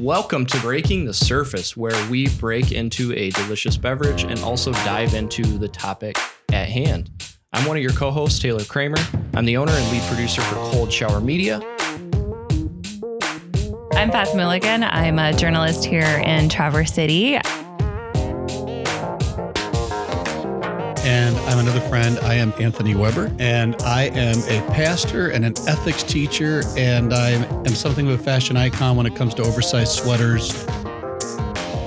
Welcome to Breaking the Surface, where we break into a delicious beverage and also dive into the topic at hand. I'm one of your co hosts, Taylor Kramer. I'm the owner and lead producer for Cold Shower Media. I'm Beth Milligan. I'm a journalist here in Traverse City. And I'm another friend. I am Anthony Weber, and I am a pastor and an ethics teacher, and I am something of a fashion icon when it comes to oversized sweaters.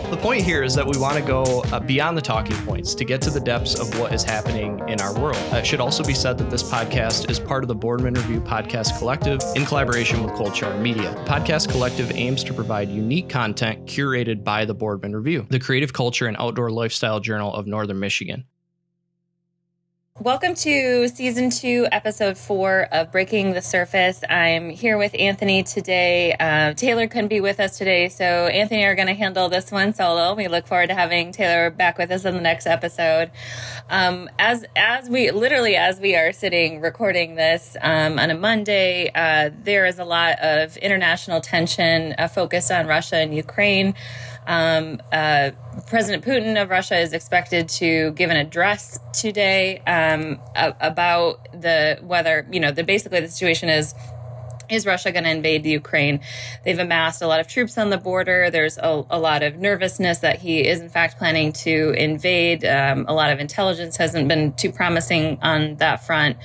The point here is that we want to go uh, beyond the talking points to get to the depths of what is happening in our world. Uh, it should also be said that this podcast is part of the Boardman Review Podcast Collective in collaboration with Cold Shower Media. The Podcast Collective aims to provide unique content curated by the Boardman Review, the creative culture and outdoor lifestyle journal of Northern Michigan. Welcome to season two, episode four of Breaking the Surface. I'm here with Anthony today. Uh, Taylor couldn't be with us today, so Anthony are going to handle this one solo. We look forward to having Taylor back with us in the next episode. Um, as as we literally as we are sitting recording this um, on a Monday, uh, there is a lot of international tension uh, focused on Russia and Ukraine. Um, uh, President Putin of Russia is expected to give an address today um, about the whether you know the basically the situation is is Russia going to invade the Ukraine? They've amassed a lot of troops on the border. There's a, a lot of nervousness that he is, in fact, planning to invade. Um, a lot of intelligence hasn't been too promising on that front.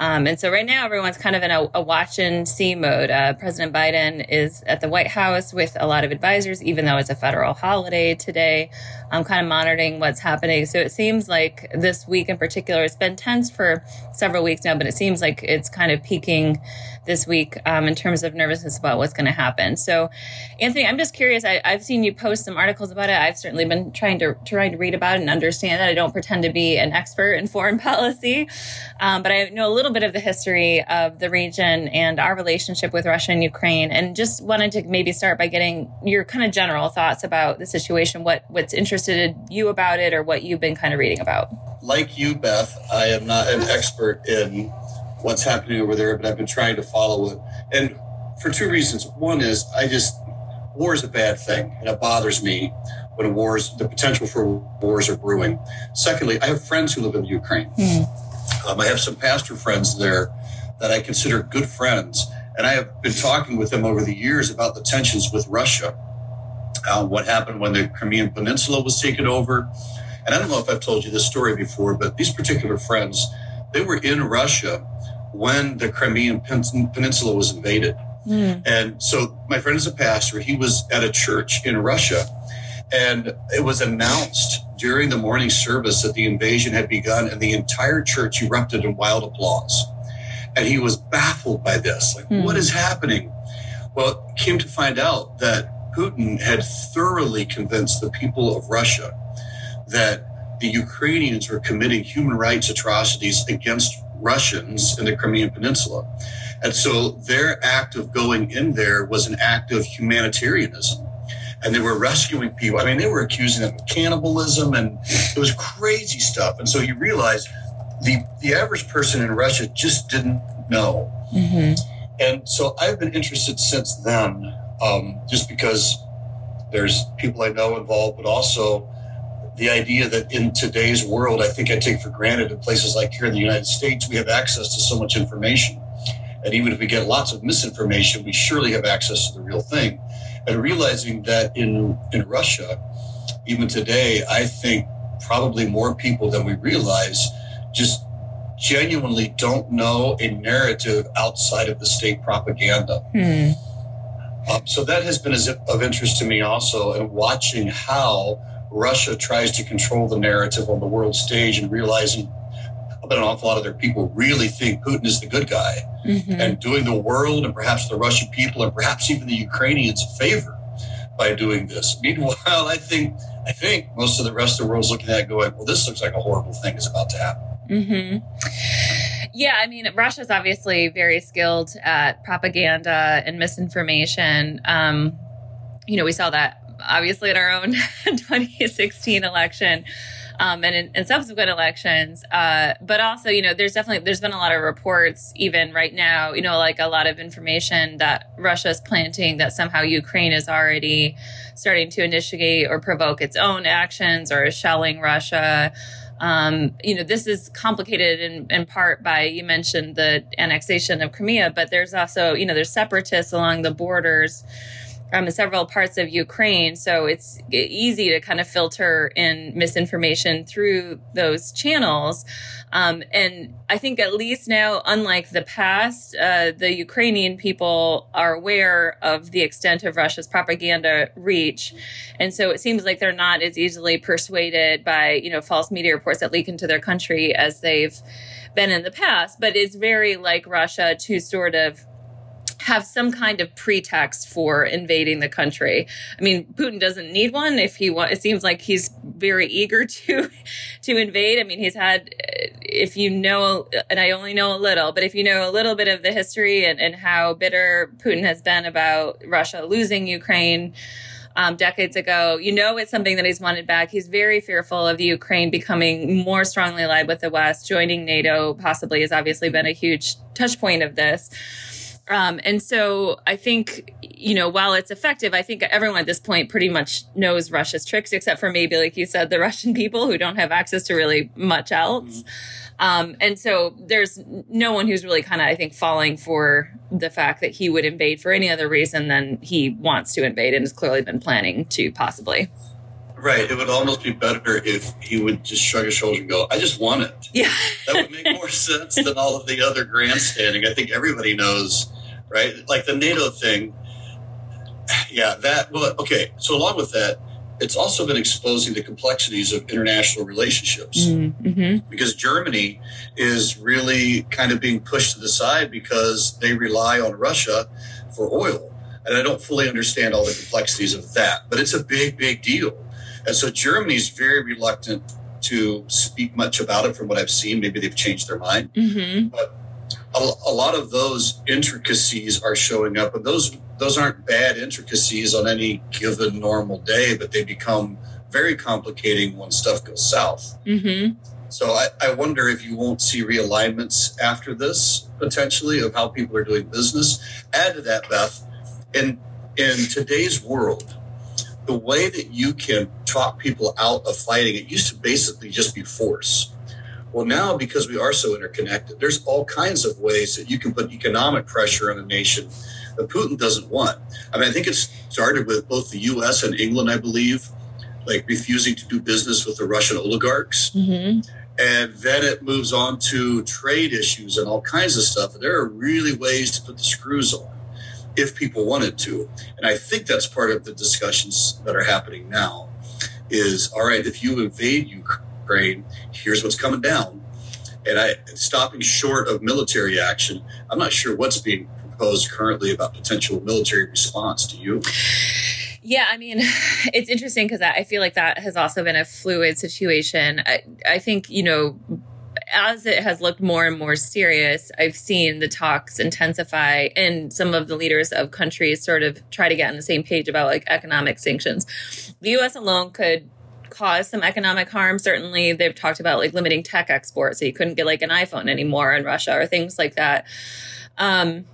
Um, and so right now, everyone's kind of in a, a watch and see mode. Uh, President Biden is at the White House with a lot of advisors, even though it's a federal holiday today. I'm kind of monitoring what's happening. So it seems like this week in particular, it's been tense for several weeks now, but it seems like it's kind of peaking this week um, in terms of nervousness about what's going to happen. So, Anthony, I'm just curious. I, have seen you post some articles about it. I've certainly been trying to trying to read about it and understand that. I don't pretend to be an expert in foreign policy, um, but I know a little bit of the history of the region and our relationship with Russia and Ukraine, and just wanted to maybe start by getting your kind of general thoughts about the situation. What what's interested you about it, or what you've been kind of reading about. Like you, Beth, I am not an expert in what's happening over there, but I've been trying to follow it. And for two reasons. One is I just, war is a bad thing, and it bothers me when wars, the potential for wars are brewing. Secondly, I have friends who live in Ukraine. Mm. Um, I have some pastor friends there that I consider good friends. And I have been talking with them over the years about the tensions with Russia, uh, what happened when the Crimean Peninsula was taken over. And I don't know if I've told you this story before, but these particular friends, they were in Russia when the Crimean Peninsula was invaded. Mm. And so my friend is a pastor. He was at a church in Russia, and it was announced during the morning service that the invasion had begun, and the entire church erupted in wild applause. And he was baffled by this. Like, mm. what is happening? Well, came to find out that Putin had thoroughly convinced the people of Russia that the Ukrainians were committing human rights atrocities against Russians in the Crimean Peninsula. And so their act of going in there was an act of humanitarianism. And they were rescuing people. I mean, they were accusing them of cannibalism and it was crazy stuff. And so you realize the, the average person in Russia just didn't know. Mm-hmm. And so I've been interested since then, um, just because there's people I know involved, but also the idea that in today's world, I think I take for granted in places like here in the United States, we have access to so much information. And even if we get lots of misinformation, we surely have access to the real thing. And realizing that in, in Russia, even today, I think probably more people than we realize just genuinely don't know a narrative outside of the state propaganda. Hmm. Um, so that has been of interest to me also, and watching how Russia tries to control the narrative on the world stage and realizing that an awful lot of their people really think Putin is the good guy mm-hmm. and doing the world and perhaps the Russian people and perhaps even the Ukrainians a favor by doing this. Meanwhile, I think I think most of the rest of the world's looking at it going, well, this looks like a horrible thing is about to happen. Mm-hmm. Yeah, I mean, Russia's obviously very skilled at propaganda and misinformation. Um, you know, we saw that obviously in our own 2016 election. um, and in, in, subsequent elections. Uh, but also, you know, there's definitely there's been a lot of reports, even right now, you know, like a lot of information that Russia's planting that somehow Ukraine is already starting to initiate or provoke its own actions or is shelling Russia. Um, you know, this is complicated in, in part by you mentioned the annexation of Crimea, but there's also, you know, there's separatists along the borders um, several parts of Ukraine. So it's easy to kind of filter in misinformation through those channels. Um, and I think at least now, unlike the past, uh, the Ukrainian people are aware of the extent of Russia's propaganda reach. And so it seems like they're not as easily persuaded by, you know, false media reports that leak into their country as they've been in the past. But it's very like Russia to sort of have some kind of pretext for invading the country. I mean, Putin doesn't need one if he wants. It seems like he's very eager to to invade. I mean, he's had, if you know, and I only know a little, but if you know a little bit of the history and, and how bitter Putin has been about Russia losing Ukraine. Um, decades ago. You know, it's something that he's wanted back. He's very fearful of Ukraine becoming more strongly allied with the West. Joining NATO possibly has obviously been a huge touch point of this. Um, and so I think, you know, while it's effective, I think everyone at this point pretty much knows Russia's tricks, except for maybe, like you said, the Russian people who don't have access to really much else. Um, and so there's no one who's really kind of, I think, falling for the fact that he would invade for any other reason than he wants to invade and has clearly been planning to possibly. Right. It would almost be better if he would just shrug his shoulders and go, I just want it. Yeah. that would make more sense than all of the other grandstanding. I think everybody knows right? Like the NATO thing. Yeah, that. Well, okay. So along with that, it's also been exposing the complexities of international relationships mm-hmm. because Germany is really kind of being pushed to the side because they rely on Russia for oil. And I don't fully understand all the complexities of that, but it's a big, big deal. And so Germany's very reluctant to speak much about it from what I've seen. Maybe they've changed their mind. Mm-hmm. But a, a, lot of those intricacies are showing up, and those those aren't bad intricacies on any given normal day, but they become very complicating when stuff goes south. Mm-hmm. So I, I wonder if you won't see realignments after this potentially of how people are doing business. Add to that, Beth, in in today's world, the way that you can talk people out of fighting, it used to basically just be force well, now because we are so interconnected, there's all kinds of ways that you can put economic pressure on a nation that Putin doesn't want. I mean, I think it started with both the U.S. and England, I believe, like refusing to do business with the Russian oligarchs. Mm-hmm. And then it moves on to trade issues and all kinds of stuff. And there are really ways to put the screws on if people wanted to. And I think that's part of the discussions that are happening now is all right, if you invade Ukraine. Here's what's coming down. And I stopping short of military action. I'm not sure what's being proposed currently about potential military response. to you? Yeah, I mean, it's interesting because I feel like that has also been a fluid situation. I, I think, you know, as it has looked more and more serious, I've seen the talks intensify and some of the leaders of countries sort of try to get on the same page about like economic sanctions. The US alone could cause some economic harm. Certainly, they've talked about like limiting tech exports, so you couldn't get like an iPhone anymore in Russia or things like that. Um,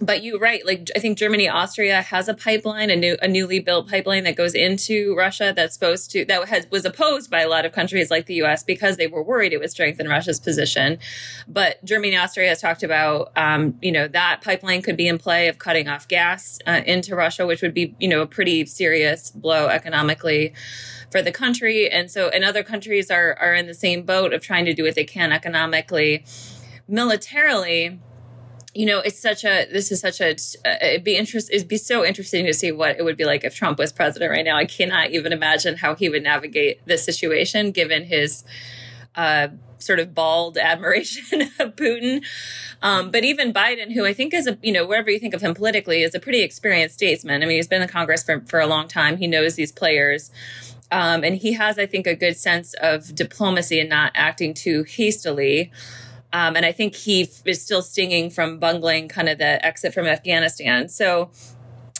but you're right. Like I think Germany, Austria has a pipeline, a new, a newly built pipeline that goes into Russia. That's supposed to that has was opposed by a lot of countries like the U.S. because they were worried it would strengthen Russia's position. But Germany, Austria has talked about, um, you know, that pipeline could be in play of cutting off gas uh, into Russia, which would be, you know, a pretty serious blow economically for the country. And so, and other countries are, are in the same boat of trying to do what they can economically. Militarily, you know, it's such a, this is such a, uh, it'd be interest, it'd be so interesting to see what it would be like if Trump was president right now. I cannot even imagine how he would navigate this situation given his, uh, sort of bald admiration of Putin. Um, but even Biden, who I think is a, you know, wherever you think of him politically, is a pretty experienced statesman. I mean, he's been in Congress for, for a long time. He knows these players. Um, and he has, I think, a good sense of diplomacy and not acting too hastily. Um, and I think he is still stinging from bungling kind of the exit from Afghanistan. So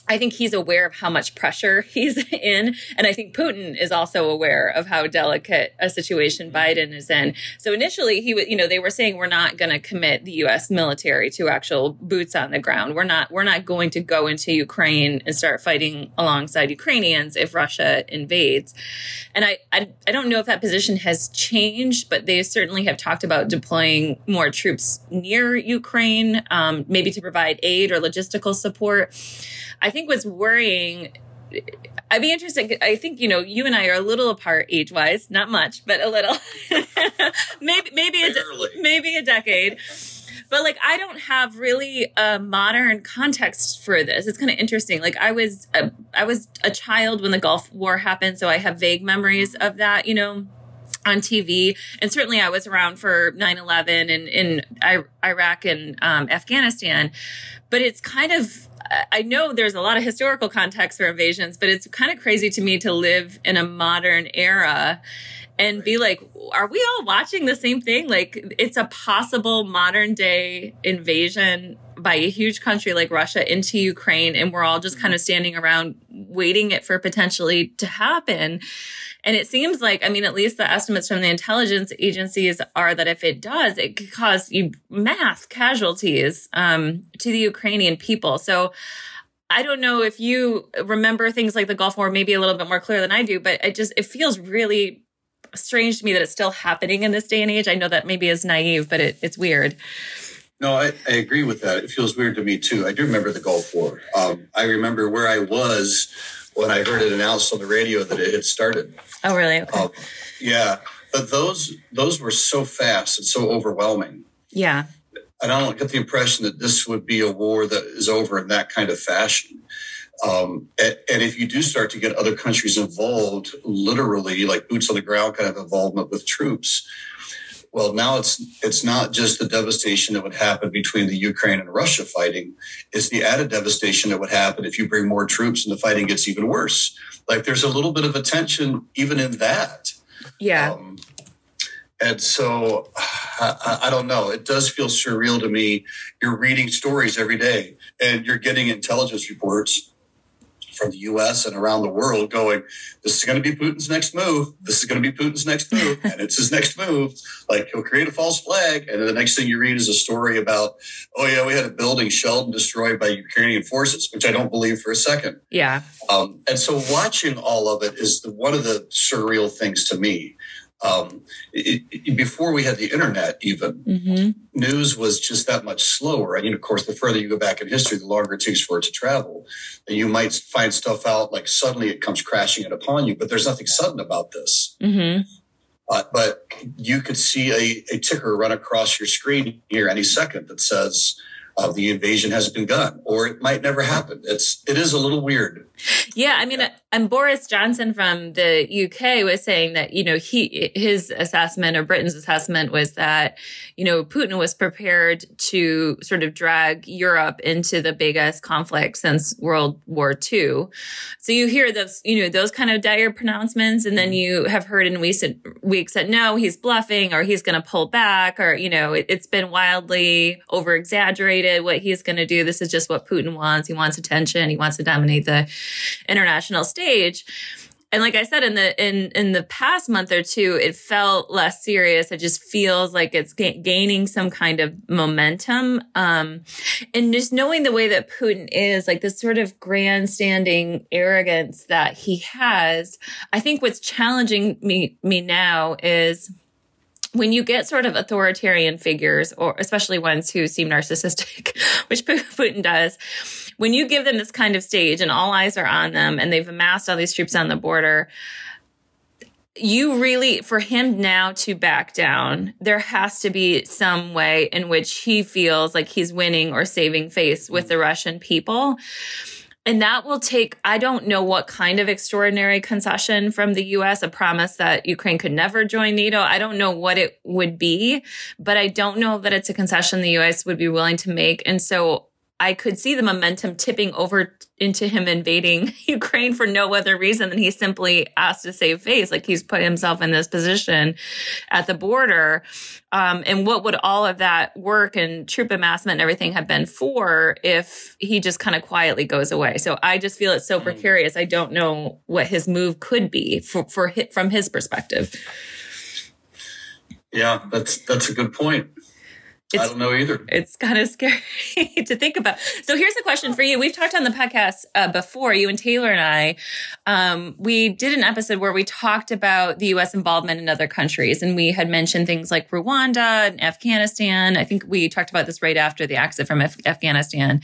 I think he's aware of how much pressure he's in. And I think Putin is also aware of how delicate a situation Biden is in. So initially he was, you know, they were saying we're not going to commit the US military to actual boots on the ground. We're not, we're not going to go into Ukraine and start fighting alongside Ukrainians if Russia invades. And I, I, I don't know if that position has changed, but they certainly have talked about deploying more troops near Ukraine, um, maybe to provide aid or logistical support. I think what's worrying I'd be interested. I think you know you and I are a little apart age wise, not much, but a little. maybe maybe a de- maybe a decade. But like I don't have really a modern context for this. It's kind of interesting. Like I was a, I was a child when the Gulf War happened, so I have vague memories of that. You know on TV. And certainly I was around for 9 11 and in Iraq and um, Afghanistan. But it's kind of I know there's a lot of historical context for invasions, but it's kind of crazy to me to live in a modern era and be like, are we all watching the same thing? Like, it's a possible modern day invasion by a huge country like Russia into Ukraine, and we're all just kind of standing around waiting it for potentially to happen. And it seems like, I mean, at least the estimates from the intelligence agencies are that if it does, it could cause you mass casualties um, to the Ukrainian people. So I don't know if you remember things like the Gulf War maybe a little bit more clear than I do, but it just it feels really strange to me that it's still happening in this day and age. I know that maybe is naive, but it, it's weird. No, I, I, agree with that. It feels weird to me too. I do remember the Gulf War. Um, I remember where I was when I heard it announced on the radio that it had started. Oh, really? Okay. Um, yeah, but those those were so fast and so overwhelming. Yeah, and I don't get the impression that this would be a war that is over in that kind of fashion. Um, and, and, if you do start to get other countries involved, literally like boots on the ground kind of involvement with troops, well, now it's it's not just the devastation that would happen between the Ukraine and Russia fighting; it's the added devastation that would happen if you bring more troops and the fighting gets even worse. Like there's a little bit of a tension even in that. Yeah. Um, and so I, I, don't know. It does feel surreal to me. You're reading stories every day and you're getting intelligence reports from the US and around the world going, this is going to be Putin's next move. This is going to be Putin's next move. and it's his next move. Like he'll create a false flag. And then the next thing you read is a story about, oh, yeah, we had a building shelled and destroyed by Ukrainian forces, which I don't believe for a second. Yeah. Um, and so watching all of it is the, one of the surreal things to me um, it, it, before we had the internet, even mm-hmm. news was just that much slower. I mean, of course, the further you go back in history, the longer it takes for it to travel. And you might find stuff out like suddenly it comes crashing in upon you, but there's nothing sudden about this. Mm-hmm. Uh, but you could see a, a ticker run across your screen here any second that says, uh, the invasion has begun, or it might never happen. It's it is a little weird. Yeah, I mean, yeah. And Boris Johnson from the UK was saying that you know he his assessment or Britain's assessment was that you know Putin was prepared to sort of drag Europe into the biggest conflict since World War II. So you hear those you know those kind of dire pronouncements, and then mm-hmm. you have heard in recent weeks that no, he's bluffing or he's going to pull back, or you know it, it's been wildly over exaggerated what he's going to do. This is just what Putin wants. He wants attention. He wants to dominate the international stage. Stage and like I said, in the in in the past month or two, it felt less serious. It just feels like it's ga- gaining some kind of momentum. Um, and just knowing the way that Putin is, like this sort of grandstanding arrogance that he has, I think what's challenging me me now is when you get sort of authoritarian figures, or especially ones who seem narcissistic, which Putin does, when you give them this kind of stage and all eyes are on them and they've amassed all these troops on the border, you really, for him now to back down, there has to be some way in which he feels like he's winning or saving face with the Russian people. And that will take, I don't know what kind of extraordinary concession from the US, a promise that Ukraine could never join NATO. I don't know what it would be, but I don't know that it's a concession the US would be willing to make. And so I could see the momentum tipping over into him invading Ukraine for no other reason than he simply asked to save face. Like he's put himself in this position at the border. Um, and what would all of that work and troop amassment and everything have been for if he just kind of quietly goes away? So I just feel it's so precarious. I don't know what his move could be for, for from his perspective. Yeah, that's that's a good point. It's, I don't know either. It's kind of scary to think about. So here's a question for you. We've talked on the podcast uh, before, you and Taylor and I. Um, we did an episode where we talked about the U.S. involvement in other countries, and we had mentioned things like Rwanda and Afghanistan. I think we talked about this right after the exit from Af- Afghanistan,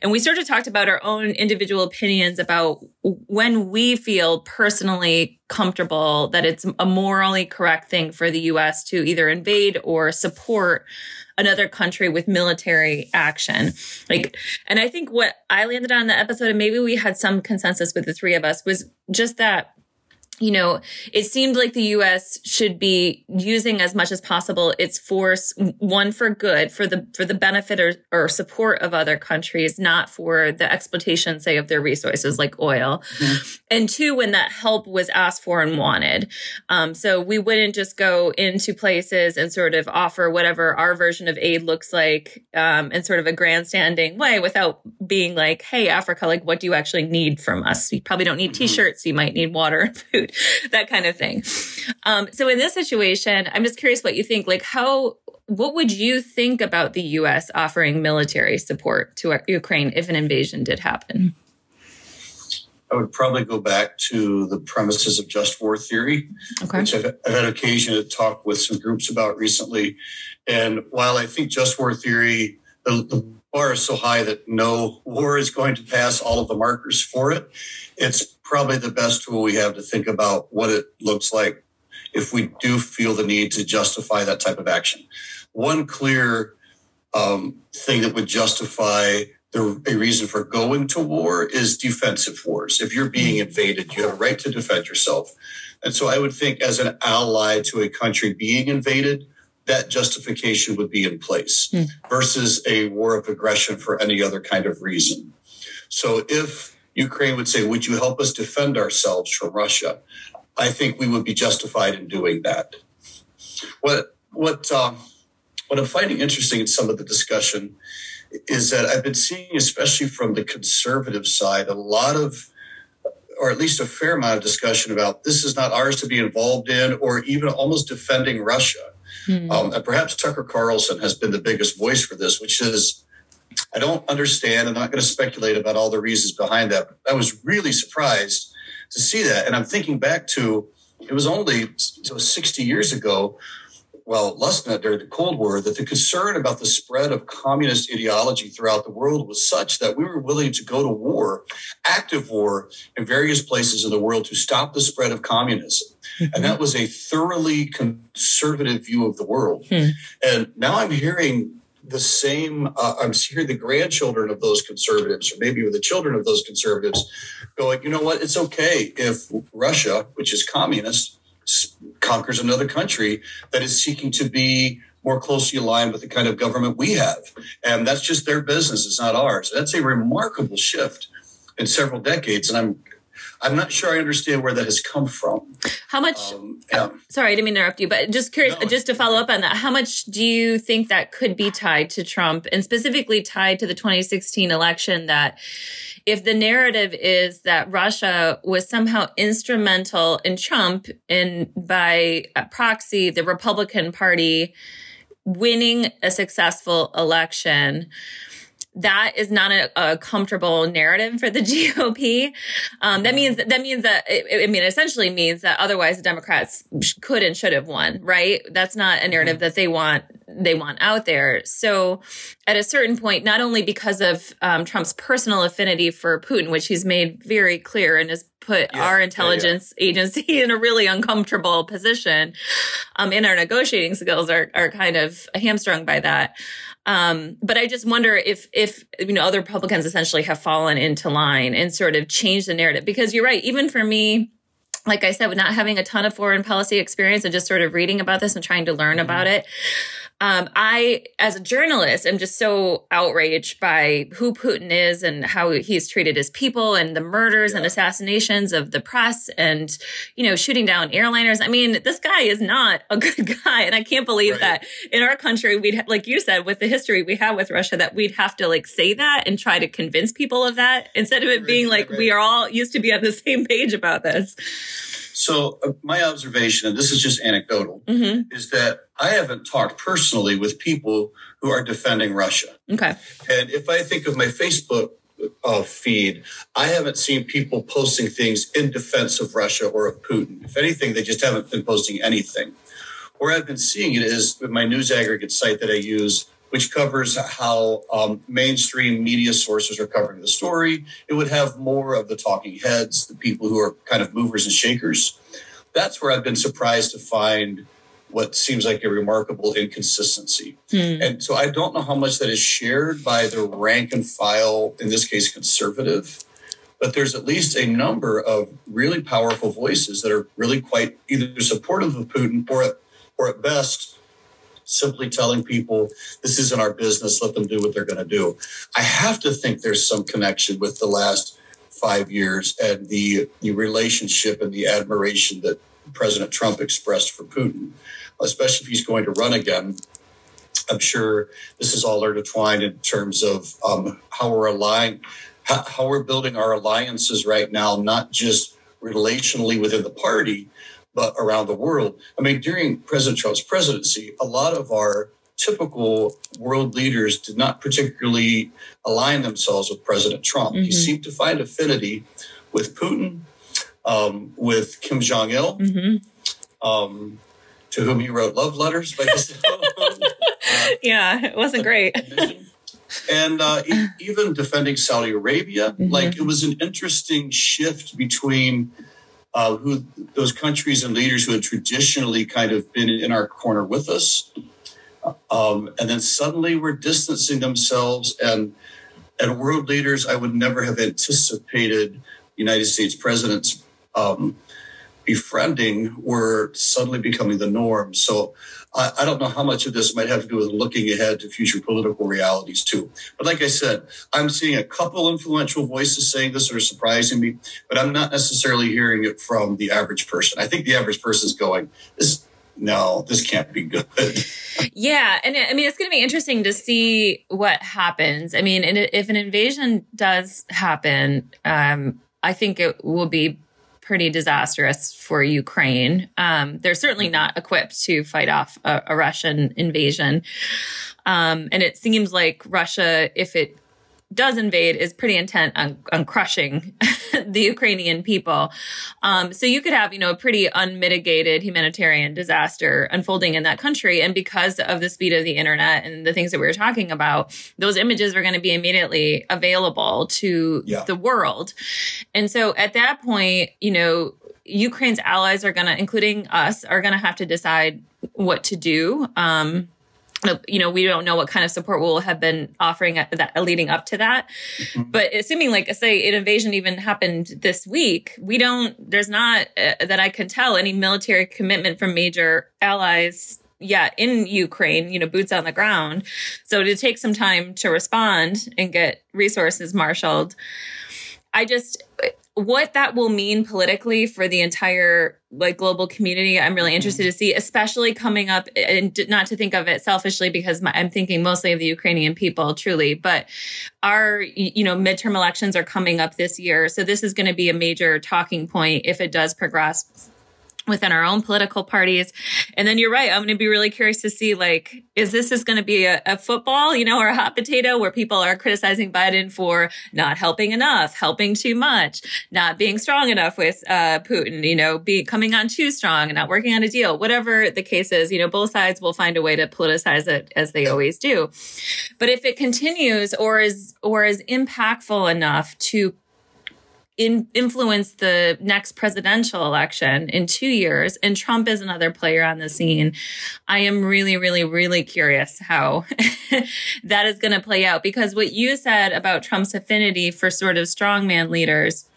and we sort of talked about our own individual opinions about when we feel personally comfortable that it's a morally correct thing for the U.S. to either invade or support another country with military action. Like, and I think what I landed on the episode, and maybe we had some consensus with the three of us, was just that you know, it seemed like the US should be using as much as possible its force, one for good, for the, for the benefit or, or support of other countries, not for the exploitation, say, of their resources like oil. Mm-hmm. And two, when that help was asked for and wanted. Um, so we wouldn't just go into places and sort of offer whatever our version of aid looks like, um, in sort of a grandstanding way without being like, Hey, Africa, like, what do you actually need from us? You probably don't need mm-hmm. t-shirts. You might need water and food. that kind of thing. Um, so in this situation, I'm just curious what you think. Like, how, what would you think about the U.S. offering military support to Ukraine if an invasion did happen? I would probably go back to the premises of just war theory, okay. which I've, I've, had occasion to talk with some groups about recently. And while I think just war theory, the, the bar is so high that no war is going to pass all of the markers for it, it's probably the best tool we have to think about what it looks like if we do feel the need to justify that type of action. One clear um, thing that would justify the, a reason for going to war is defensive wars. If you're being invaded, you have a right to defend yourself. And so I would think, as an ally to a country being invaded, that justification would be in place mm. versus a war of aggression for any other kind of reason. So if Ukraine would say, Would you help us defend ourselves from Russia? I think we would be justified in doing that. What, what, uh, what I'm finding interesting in some of the discussion is that I've been seeing, especially from the conservative side, a lot of, or at least a fair amount of discussion about this is not ours to be involved in, or even almost defending Russia. Hmm. Um, and perhaps Tucker Carlson has been the biggest voice for this, which is I don't understand. I'm not going to speculate about all the reasons behind that. But I was really surprised to see that. And I'm thinking back to it was only was 60 years ago, well, less than that during the Cold War, that the concern about the spread of communist ideology throughout the world was such that we were willing to go to war, active war, in various places in the world to stop the spread of communism. Mm-hmm. And that was a thoroughly conservative view of the world. Mm-hmm. And now I'm hearing the same uh, i'm hearing the grandchildren of those conservatives or maybe the children of those conservatives going you know what? It's okay if russia which is communist conquers another country that is seeking to be more closely aligned with the kind of government we have. And that's just their business it's not ours. That's a remarkable shift in several decades and i'm I'm not sure I understand where that has come from. How much? Um, yeah. Sorry, I didn't mean to interrupt you, but just curious, no, just to follow up on that, how much do you think that could be tied to Trump and specifically tied to the 2016 election? That if the narrative is that Russia was somehow instrumental in Trump and by proxy, the Republican Party winning a successful election, that is not a, a, comfortable narrative for the GOP. Um, that means that means that it, I mean, essentially means that otherwise the Democrats could and should have won, right? That's not a narrative that they want they want out there. So, at a certain point, not only because of um, Trump's personal affinity for Putin, which he's made very clear and has put yeah, our intelligence yeah, yeah. agency in a really uncomfortable position, um, and our negotiating skills are are kind of hamstrung by that. Um, but I just wonder if, if, you know, other Republicans essentially have fallen into line and sort of changed the narrative. Because you're right, even for me, like I said, with not having a ton of foreign policy experience and just sort of reading about this and trying to learn mm-hmm. about it, Um, I, as a journalist, am just so outraged by who Putin is and how he's treated his people and the murders yeah. and assassinations of the press and, you know, shooting down airliners. I mean, this guy is not a good guy. And I can't believe right. that in our country, we'd, like you said, with the history we have with Russia, that we'd have to like say that and try to convince people of that instead of it being like, we are all used to be on the same page about this. So, uh, my observation, and this is just anecdotal, mm-hmm. is that I haven't talked personally with people who are defending Russia. Okay. And if I think of my Facebook uh, feed, I haven't seen people posting things in defense of Russia or of Putin. If anything, they just haven't been posting anything. Where I've been seeing it is with my news aggregate site that I use, which covers how um, mainstream media sources are covering the story. It would have more of the talking heads, the people who are kind of movers and shakers. That's where I've been surprised to find what seems like a remarkable inconsistency. Hmm. And so I don't know how much that is shared by the rank and file, in this case, conservative. But there's at least a number of really powerful voices that are really quite either supportive of Putin or, or at best, simply telling people this isn't our business, let them do what they're going to do. I have to think there's some connection with the last five years and the, the relationship and the admiration that President Trump expressed for Putin, especially if he's going to run again. I'm sure this is all intertwined in terms of um, how we're aligned, how, how we're building our alliances right now, not just relationally within the party, but around the world. I mean, during President Trump's presidency, a lot of our typical world leaders did not particularly align themselves with President Trump. Mm-hmm. He seemed to find affinity with Putin, um, with Kim Jong Il, mm-hmm. um, to whom he wrote love letters yeah, it wasn't great. and uh, even defending Saudi Arabia, mm-hmm. like it was an interesting shift between uh, who those countries and leaders who had traditionally kind of been in our corner with us, um, and then suddenly were distancing themselves and and world leaders I would never have anticipated United States presidents um, befriending were suddenly becoming the norm. So I, I, don't know how much of this might have to do with looking ahead to future political realities too. But like I said, I'm seeing a couple influential voices saying this that are surprising me, but I'm not necessarily hearing it from the average person. I think the average person is going, this no, this can't be good. yeah. And I mean, it's going to be interesting to see what happens. I mean, if an invasion does happen, um, I think it will be pretty disastrous for Ukraine. Um, they're certainly not equipped to fight off a, a Russian invasion. Um, and it seems like Russia, if it does invade is pretty intent on, on crushing the Ukrainian people. Um, so you could have, you know, a pretty unmitigated humanitarian disaster unfolding in that country. And because of the speed of the internet and the things that we were talking about, those images are going to be immediately available to yeah. the world. And so at that point, you know, Ukraine's allies are going to, including us, are going to have to decide what to do. Um, you know, we don't know what kind of support we'll have been offering at that leading up to that. Mm-hmm. But assuming, like, say, an invasion even happened this week, we don't. There's not uh, that I can tell any military commitment from major allies yet in Ukraine. You know, boots on the ground. So to take some time to respond and get resources marshaled, I just what that will mean politically for the entire like global community i'm really mm-hmm. interested to see especially coming up and not to think of it selfishly because my, i'm thinking mostly of the ukrainian people truly but our you know midterm elections are coming up this year so this is going to be a major talking point if it does progress within our own political parties. And then you're right. I'm going to be really curious to see, like, is this is going to be a, a, football, you know, or a hot potato where people are criticizing Biden for not helping enough, helping too much, not being strong enough with uh, Putin, you know, be coming on too strong and not working on a deal, whatever the case is, you know, both sides will find a way to politicize it as they always do. But if it continues or is, or is impactful enough to in, influence the next presidential election in two years, and Trump is another player on the scene, I am really, really, really curious how that is going to play out. Because what you said about Trump's affinity for sort of strongman leaders,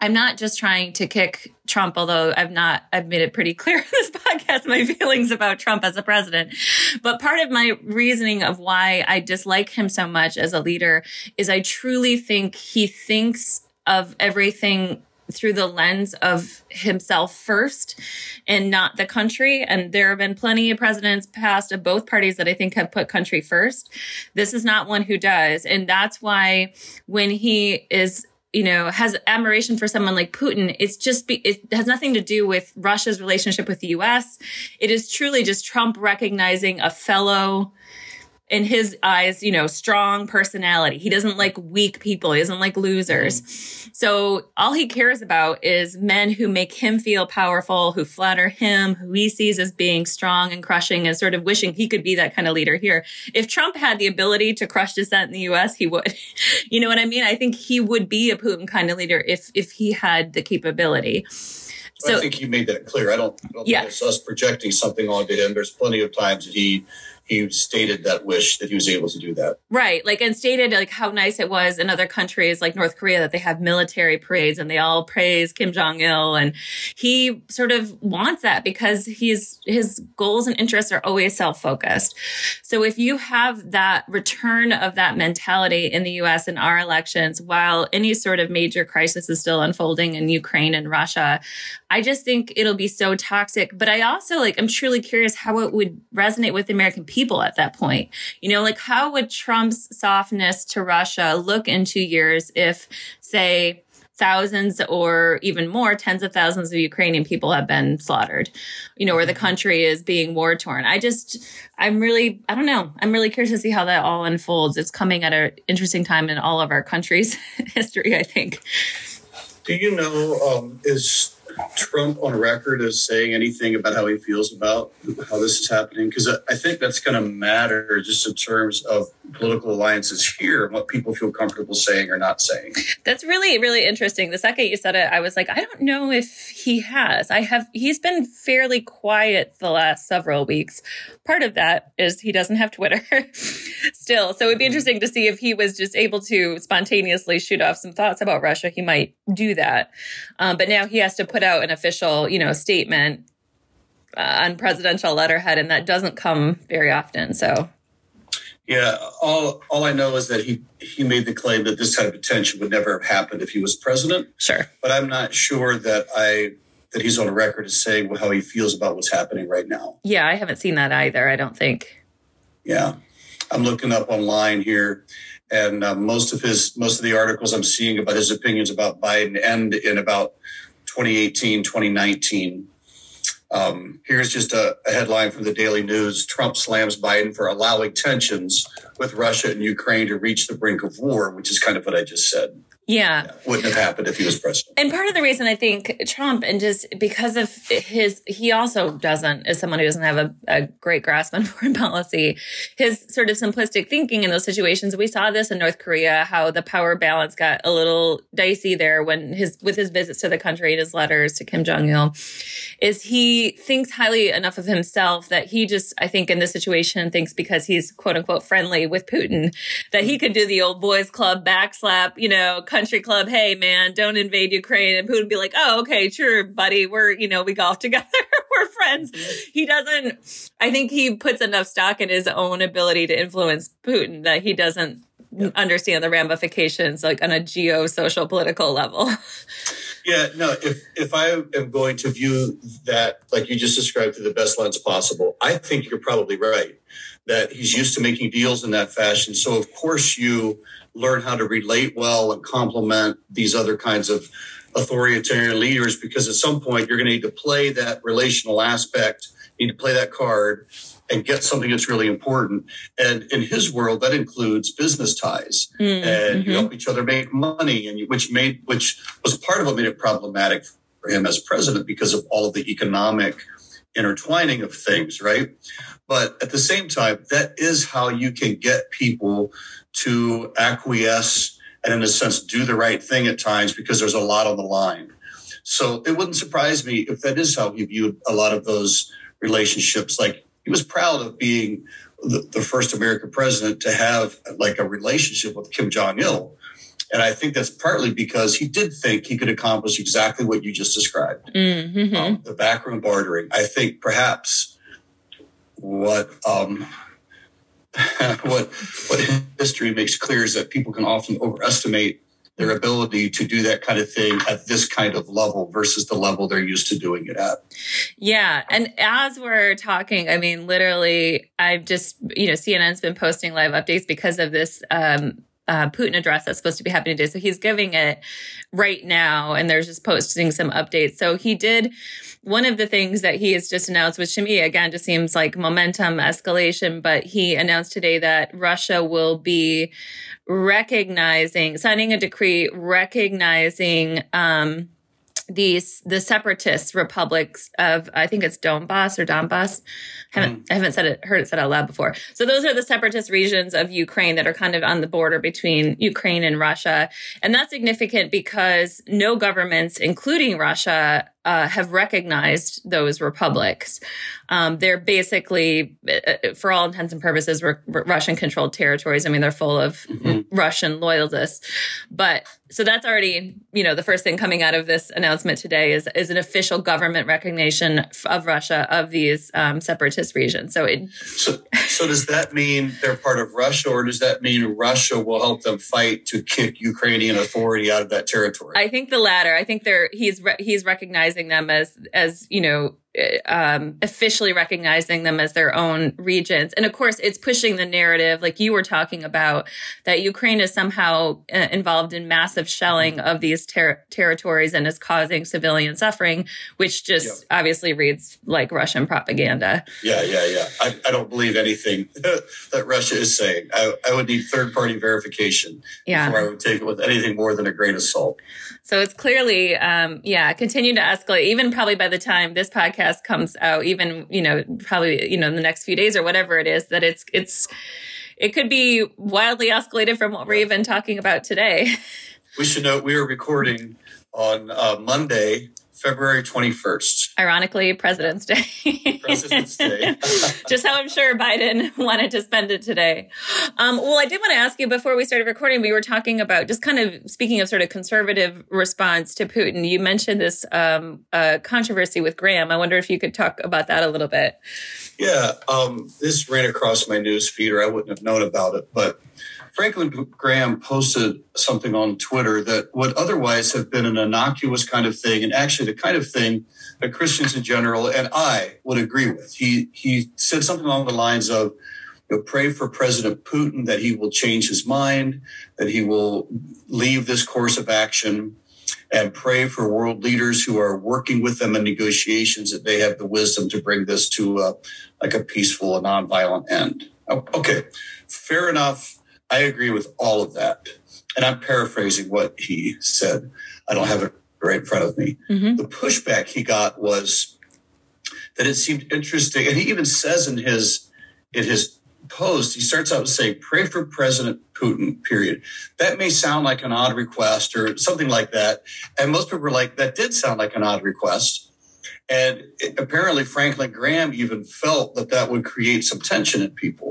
I'm not just trying to kick Trump, although I've not, I've made it pretty clear in this podcast podcast my feelings about Trump as a president. But part of my reasoning of why I dislike him so much as a leader is I truly think he thinks of everything through the lens of himself first and not the country. And there have been plenty of presidents past of both parties that I think have put country first. This is not one who does. And that's why when he is you know, has admiration for someone like Putin, it's just, be, it has nothing to do with Russia's relationship with the US. It is truly just Trump recognizing a fellow in his eyes, you know, strong personality. He doesn't like weak people. He doesn't like losers. Mm-hmm. So all he cares about is men who make him feel powerful, who flatter him, who he sees as being strong and crushing and sort of wishing he could be that kind of leader here. If Trump had the ability to crush dissent in the US, he would. you know what I mean? I think he would be a Putin kind of leader if, if he had the capability. So, I think you made that clear. I don't, I don't yeah. think it's us projecting something onto him. There's plenty of times that he he stated that wish that he was able to do that. Right. Like, and stated like how nice it was in other countries like North Korea that they have military parades and they all praise Kim Jong il. And he sort of wants that because he's, his goals and interests are always self focused. So if you have that return of that mentality in the US in our elections, while any sort of major crisis is still unfolding in Ukraine and Russia, I just think it'll be so toxic. But I also like, I'm truly curious how it would resonate with American people at that point. You know, like how would Trump's softness to Russia look in two years if, say, thousands or even more, tens of thousands of Ukrainian people have been slaughtered, you know, where the country is being war torn. I just, I'm really, I don't know. I'm really curious to see how that all unfolds. It's coming at an interesting time in all of our country's history, I think. Do you know, um, is Trump on record as saying anything about how he feels about how this is happening? Because I think that's going to matter just in terms of political alliances here and what people feel comfortable saying or not saying. That's really, really interesting. The second you said it, I was like, I don't know if he has. I have, he's been fairly quiet the last several weeks. Part of that is he doesn't have Twitter still. So it'd be interesting to see if he was just able to spontaneously shoot off some thoughts about Russia. He might do that. Um, but now he has to put out an official, you know, statement uh, on presidential letterhead, and that doesn't come very often. So yeah, all all I know is that he he made the claim that this type of tension would never have happened if he was president. Sure, but I'm not sure that I that he's on record as saying how he feels about what's happening right now. Yeah, I haven't seen that either. I don't think. Yeah, I'm looking up online here, and uh, most of his most of the articles I'm seeing about his opinions about Biden end in about 2018, 2019 um, here's just a, a, headline from the Daily News Trump slams Biden for allowing tensions with Russia and Ukraine to reach the brink of war, which is kind of what I just said. Yeah. Wouldn't have happened if he was president. And part of the reason I think Trump, and just because of his, he also doesn't, as someone who doesn't have a, a great grasp on foreign policy, his sort of simplistic thinking in those situations. We saw this in North Korea, how the power balance got a little dicey there when his, with his visits to the country and his letters to Kim Jong il, is he thinks highly enough of himself that he just, I think in this situation thinks because he's quote unquote friendly with Putin, that he could do the old boys club backslap, you know, country club, hey man, don't invade Ukraine. And Putin would be like, oh, okay, sure, buddy. We're, you know, we golf together. We're friends. Mm-hmm. He doesn't, I think he puts enough stock in his own ability to influence Putin that he doesn't understand the ramifications like on a geo-social political level. Yeah, no, if if I am going to view that like you just described through the best lens possible, I think you're probably right that he's used to making deals in that fashion. So of course you learn how to relate well and compliment these other kinds of authoritarian leaders because at some point you're going to need to play that relational aspect, you need to play that card and get something that's really important. And in his world, that includes business ties mm, and mm-hmm. you help each other make money, and you, which made which was part of what made it problematic for him as president because of all of the economic intertwining of things, right? But at the same time, that is how you can get people to acquiesce and, in a sense, do the right thing at times because there's a lot on the line. So it wouldn't surprise me if that is how he viewed a lot of those relationships. Like he was proud of being the, the first American president to have like a relationship with Kim Jong Il. And I think that's partly because he did think he could accomplish exactly what you just described Mm-hmm. um, the backroom bartering. I think perhaps what um, what what history makes clear is that people can often overestimate their ability to do that kind of thing at this kind of level versus the level they're used to doing it at. Yeah. And as we're talking, I mean, literally, I've just, you know, CNN's been posting live updates because of this um, uh, Putin address that's supposed to be happening today. So he's giving it right now, and there's just posting some updates. So he did one of the things that he has just announced, which to me, again, just seems like momentum escalation, but he announced today that Russia will be recognizing, signing a decree recognizing, um, these the separatist republics of I think it's Donbass or Donbass. I haven't I haven't said it heard it said out loud before. So those are the separatist regions of Ukraine that are kind of on the border between Ukraine and Russia, and that's significant because no governments, including Russia, uh, have recognized those republics. Um, they're basically, uh, for all intents and purposes, r- Russian-controlled territories. I mean, they're full of Russian loyalists, but so that's already, you know, the first thing coming out of this announcement today is is an official government recognition of Russia of these um, separatist regions. So it, So, so does that mean they're part of Russia, or does that mean Russia will help them fight to kick Ukrainian authority out of that territory? I think the latter. I think they're he's re- he's recognizing them as as you know um, officially recognizing them as their own regions. And of course, it's pushing the narrative, like you were talking about, that Ukraine is somehow uh, involved in massive shelling of these ter- territories and is causing civilian suffering, which just Yeah. obviously reads like Russian propaganda. Yeah, yeah, yeah. I, I don't believe anything that Russia is saying. I, I would need third party verification Yeah. before I would take it with anything more than a grain of salt. So it's clearly, um, yeah, continue to escalate. Even probably by the time this podcast comes out, even you know, probably you know, in the next few days or whatever it is, that it's it's it could be wildly escalated from what we're even talking about today. We should note we are recording on uh, Monday, February 21st, Ironically, President's Day. President's Day. Just how I'm sure Biden wanted to spend it today. Um, well, I did want to ask you before we started recording, we were talking about just kind of speaking of sort of conservative response to Putin. You mentioned this um, uh, controversy with Graham. I wonder if you could talk about that a little bit. Yeah, um, this ran across my news feed, or I wouldn't have known about it. But Franklin Graham posted something on Twitter that would otherwise have been an innocuous kind of thing, and actually the kind of thing that Christians in general and I would agree with. He he said something along the lines of, you know, "Pray for President Putin that he will change his mind, that he will leave this course of action." and pray for world leaders who are working with them in negotiations that they have the wisdom to bring this to a, like a peaceful and nonviolent end. Oh, Okay, fair enough. I agree with all of that. And I'm paraphrasing what he said. I don't have it right in front of me. Mhm. The pushback he got was that it seemed interesting. And he even says in his in his post, he starts out saying, pray for President Putin, period. That may sound like an odd request or something like that. And most people were like, that did sound like an odd request. And it, apparently, Franklin Graham even felt that that would create some tension in people.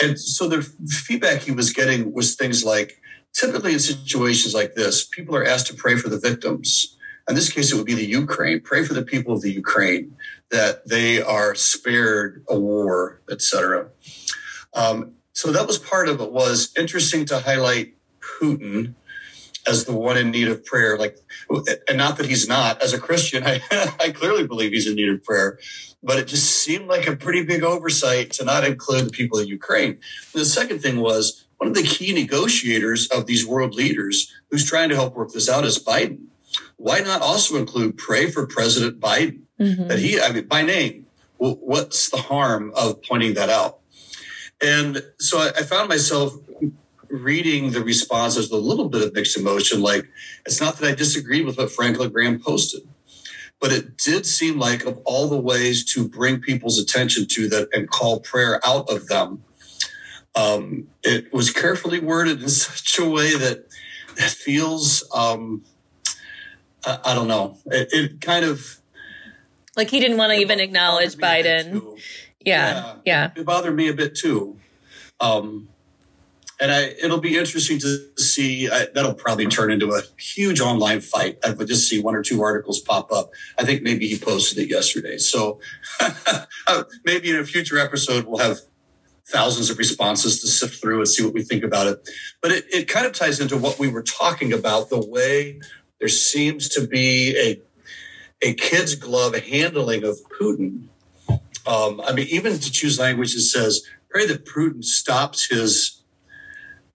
And so the feedback he was getting was things like typically in situations like this, people are asked to pray for the victims. In this case, it would be the Ukraine. Pray for the people of the Ukraine that they are spared a war, etc. Um, so that was part of it. Was interesting to highlight Putin as the one in need of prayer. Like, and not that he's not. As a Christian, I, I clearly believe he's in need of prayer. But it just seemed like a pretty big oversight to not include the people of Ukraine. And the second thing was one of the key negotiators of these world leaders who's trying to help work this out is Biden. Why not also include pray for President Biden? Mhm. that he, I mean, by name, what's the harm of pointing that out? And so I, I found myself reading the responses with a little bit of mixed emotion. Like, it's not that I disagreed with what Franklin Graham posted, but it did seem like of all the ways to bring people's attention to that and call prayer out of them, um, it was carefully worded in such a way that it feels, um, I, I don't know, it, it kind of Like he didn't want to even acknowledge bothered me a bit Biden. too. Yeah. Yeah. It bothered me a bit too. Um, and I, it'll be interesting to see. I, that'll probably turn into a huge online fight. I would just see one or two articles pop up. I think maybe he posted it yesterday. So uh, maybe in a future episode, we'll have thousands of responses to sift through and see what we think about it. But it, it kind of ties into what we were talking about the way there seems to be a, a kid's glove handling of Putin. Um, I mean, even to choose language that says, pray that Putin stops his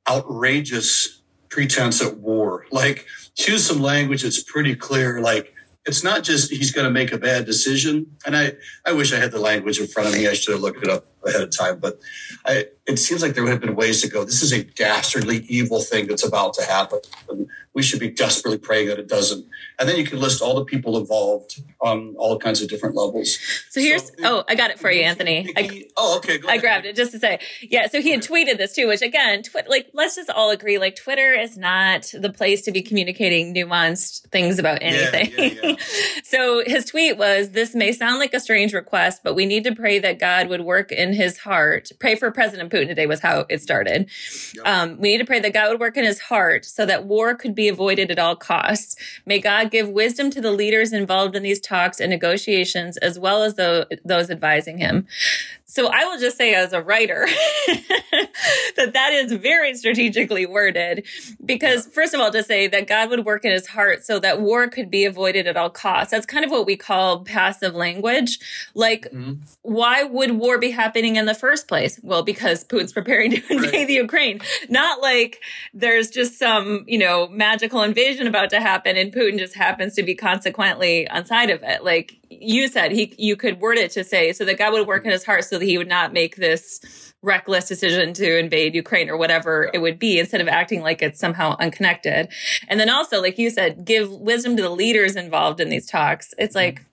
outrageous pretense at war. Like, choose some language that's pretty clear, like, it's not just he's going to make a bad decision. And I, I wish I had the language in front of me. I should have looked it up ahead of time. But I, it seems like there would have been ways to go. This is a dastardly, evil thing that's about to happen. And we should be desperately praying that it doesn't. And then you can list all the people involved on all kinds of different levels. So here's, so, oh, I got it for you, Anthony. I, oh, okay. I grabbed it just to say, yeah. So he had tweeted this too, which again, tw- like, let's just all agree, like, Twitter is not the place to be communicating nuanced things about anything. Yeah, yeah, yeah. so his tweet was, this may sound like a strange request, but we need to pray that God would work in his heart. Pray for President Putin today was how it started. Yep. Um, we need to pray that God would work in his heart so that war could be avoided at all costs. May God give wisdom to the leaders involved in these talks and negotiations, as well as the, those advising him. So I will just say as a writer that that is very strategically worded because first of all, to say that God would work in his heart so that war could be avoided at all costs. That's kind of what we call passive language. Like, mm-hmm. why would war be happening in the first place? Well, because Putin's preparing to invade right. the Ukraine. Not like there's just some, you know, magical invasion about to happen and Putin just happens to be consequently on side of it. Like you said, he, you could word it to say so that God would work in his heart so that he would not make this reckless decision to invade Ukraine or whatever it would be instead of acting like it's somehow unconnected. And then also, like you said, give wisdom to the leaders involved in these talks. It's like,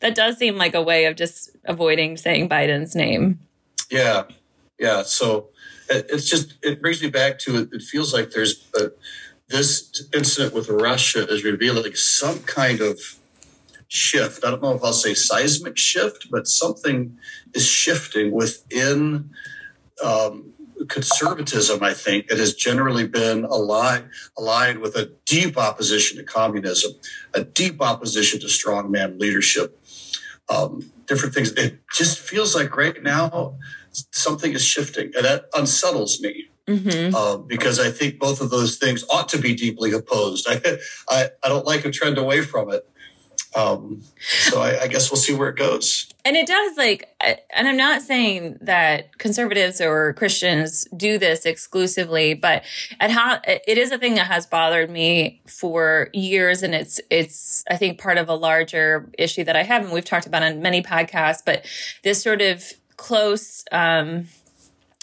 that does seem like a way of just avoiding saying Biden's name. Yeah. Yeah. So it's just, it brings me back to it. It feels like there's a, this incident with Russia is revealing some kind of shift. I don't know if I'll say seismic shift, but something is shifting within um, conservatism, I think, that has generally been aligned, aligned with a deep opposition to communism, a deep opposition to strongman leadership, um, different things. It just feels like right now something is shifting, and that unsettles me. Mm-hmm. Uh, because I think both of those things ought to be deeply opposed. I, I, I don't like a trend away from it. Um, so I, I, guess we'll see where it goes. And it does like, and I'm not saying that conservatives or Christians do this exclusively, but at how it is a thing that has bothered me for years. And it's, it's, I think part of a larger issue that I have, and we've talked about on many podcasts, but this sort of close, um,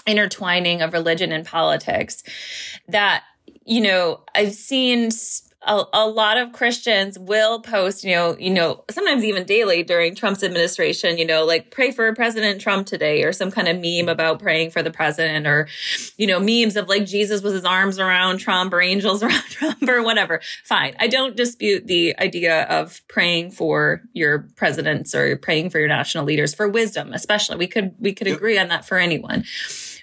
intertwining of religion and politics that, you know, I've seen a, a, lot of Christians will post, you know, you know, sometimes even daily during Trump's administration, you know, like pray for President Trump today or some kind of meme about praying for the president or, you know, memes of like Jesus with his arms around Trump or angels around Trump or whatever. Fine. I don't dispute the idea of praying for your presidents or praying for your national leaders for wisdom, especially. We could, we could agree on that for anyone.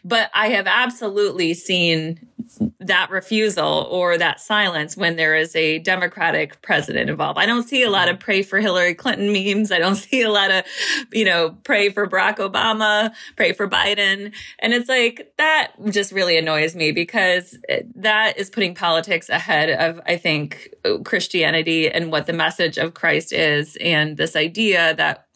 But I have absolutely seen that refusal or that silence when there is a Democratic president involved. I don't see a lot of mm-hmm. pray for Hillary Clinton memes. I don't see a lot of, you know, pray for Barack Obama, pray for Biden. And it's like, that just really annoys me because that is putting politics ahead of, I think, Christianity and what the message of Christ is. And this idea that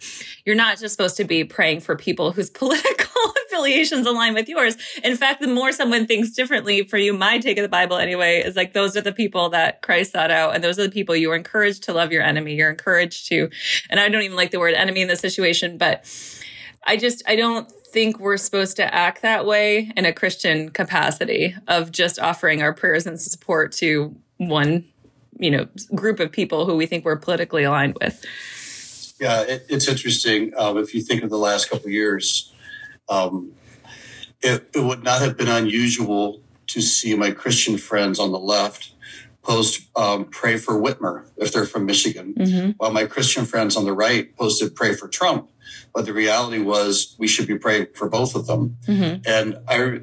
you're not just supposed to be praying for people whose political affiliations align with yours. In fact, the more someone thinks differently for you, my take of the Bible anyway, is like those are the people that Christ sought out. And those are the people you are encouraged to love your enemy. You're encouraged to, and I don't even like the word enemy in this situation, but I just, I don't think we're supposed to act that way in a Christian capacity of just offering our prayers and support to one, you know, group of people who we think we're politically aligned with. Yeah, it, it's interesting. Um, if you think of the last couple years, um, it, it would not have been unusual to see my Christian friends on the left post um, pray for Whitmer if they're from Michigan, mm-hmm. while my Christian friends on the right posted pray for Trump. But the reality was we should be praying for both of them. Mm-hmm. And I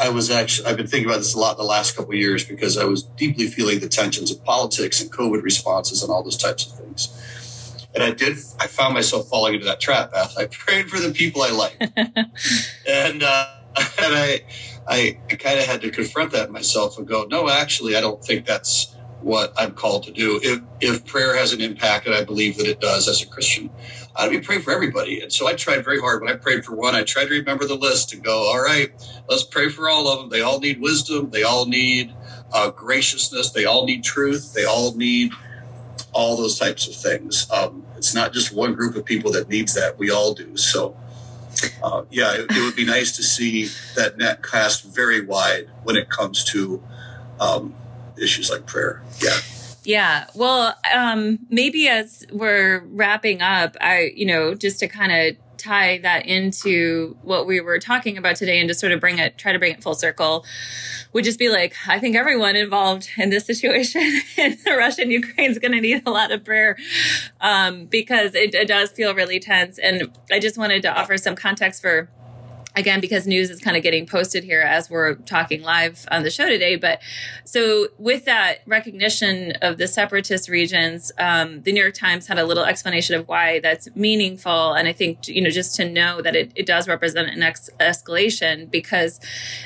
I was actually I've been thinking about this a lot in the last couple of years because I was deeply feeling the tensions of politics and COVID responses and all those types of things. And I did I found myself falling into that trap. I prayed for the people I like. and uh, and I I, I kind of had to confront that myself and go, no, actually I don't think that's what I'm called to do. If if prayer has an impact, and I believe that it does as a Christian, I'd be praying for everybody. And so I tried very hard. When I prayed for one, I tried to remember the list and go, all right, let's pray for all of them. They all need wisdom. They all need uh, graciousness. They all need truth. They all need all those types of things. Um, it's not just one group of people that needs that. We all do. So, uh, yeah, it, it, would be nice to see that net cast very wide when it comes to um, issues like prayer. Yeah. Yeah. Well, um, maybe as we're wrapping up, I, you know, just to kind of tie that into what we were talking about today and to sort of bring it, try to bring it full circle, would just be like, I think everyone involved in this situation in the Russian Ukraine is going to need a lot of prayer um, because it, it does feel really tense. And I just wanted to offer some context for again because news is kind of getting posted here as we're talking live on the show today but so with that recognition of the separatist regions um, the new york times had a little explanation of why that's meaningful. And i think you know just to know that it, it does represent an ex- escalation because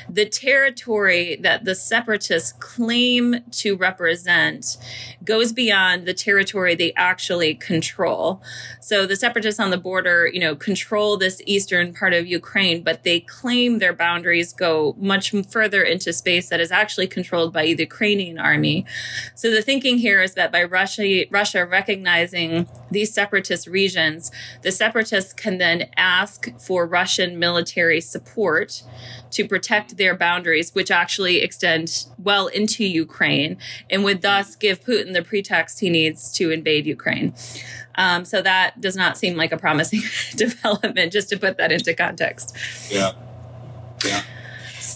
the territory that the separatists claim to represent goes beyond the territory they actually control. So the separatists on the border you know control this eastern part of ukraine they claim their boundaries go much further into space that is actually controlled by the Ukrainian army. So the thinking here is that by Russia, Russia recognizing these separatist regions, the separatists can then ask for Russian military support to protect their boundaries, which actually extend well into Ukraine, and would thus give Putin the pretext he needs to invade Ukraine. Um, so that does not seem like a promising development, just to put that into context. Yeah. Yeah.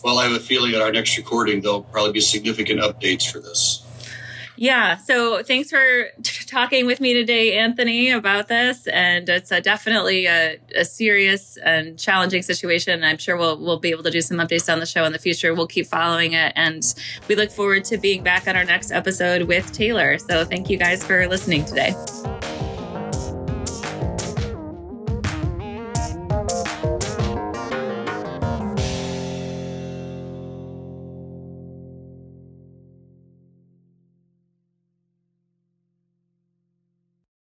Well, I have a feeling at our next recording, there'll probably be significant updates for this. Yeah. So thanks for t- talking with me today, Anthony, about this. And it's a, definitely a, a, serious and challenging situation. I'm sure we'll, we'll be able to do some updates on the show in the future. We'll keep following it. And we look forward to being back on our next episode with Taylor. So thank you guys for listening today.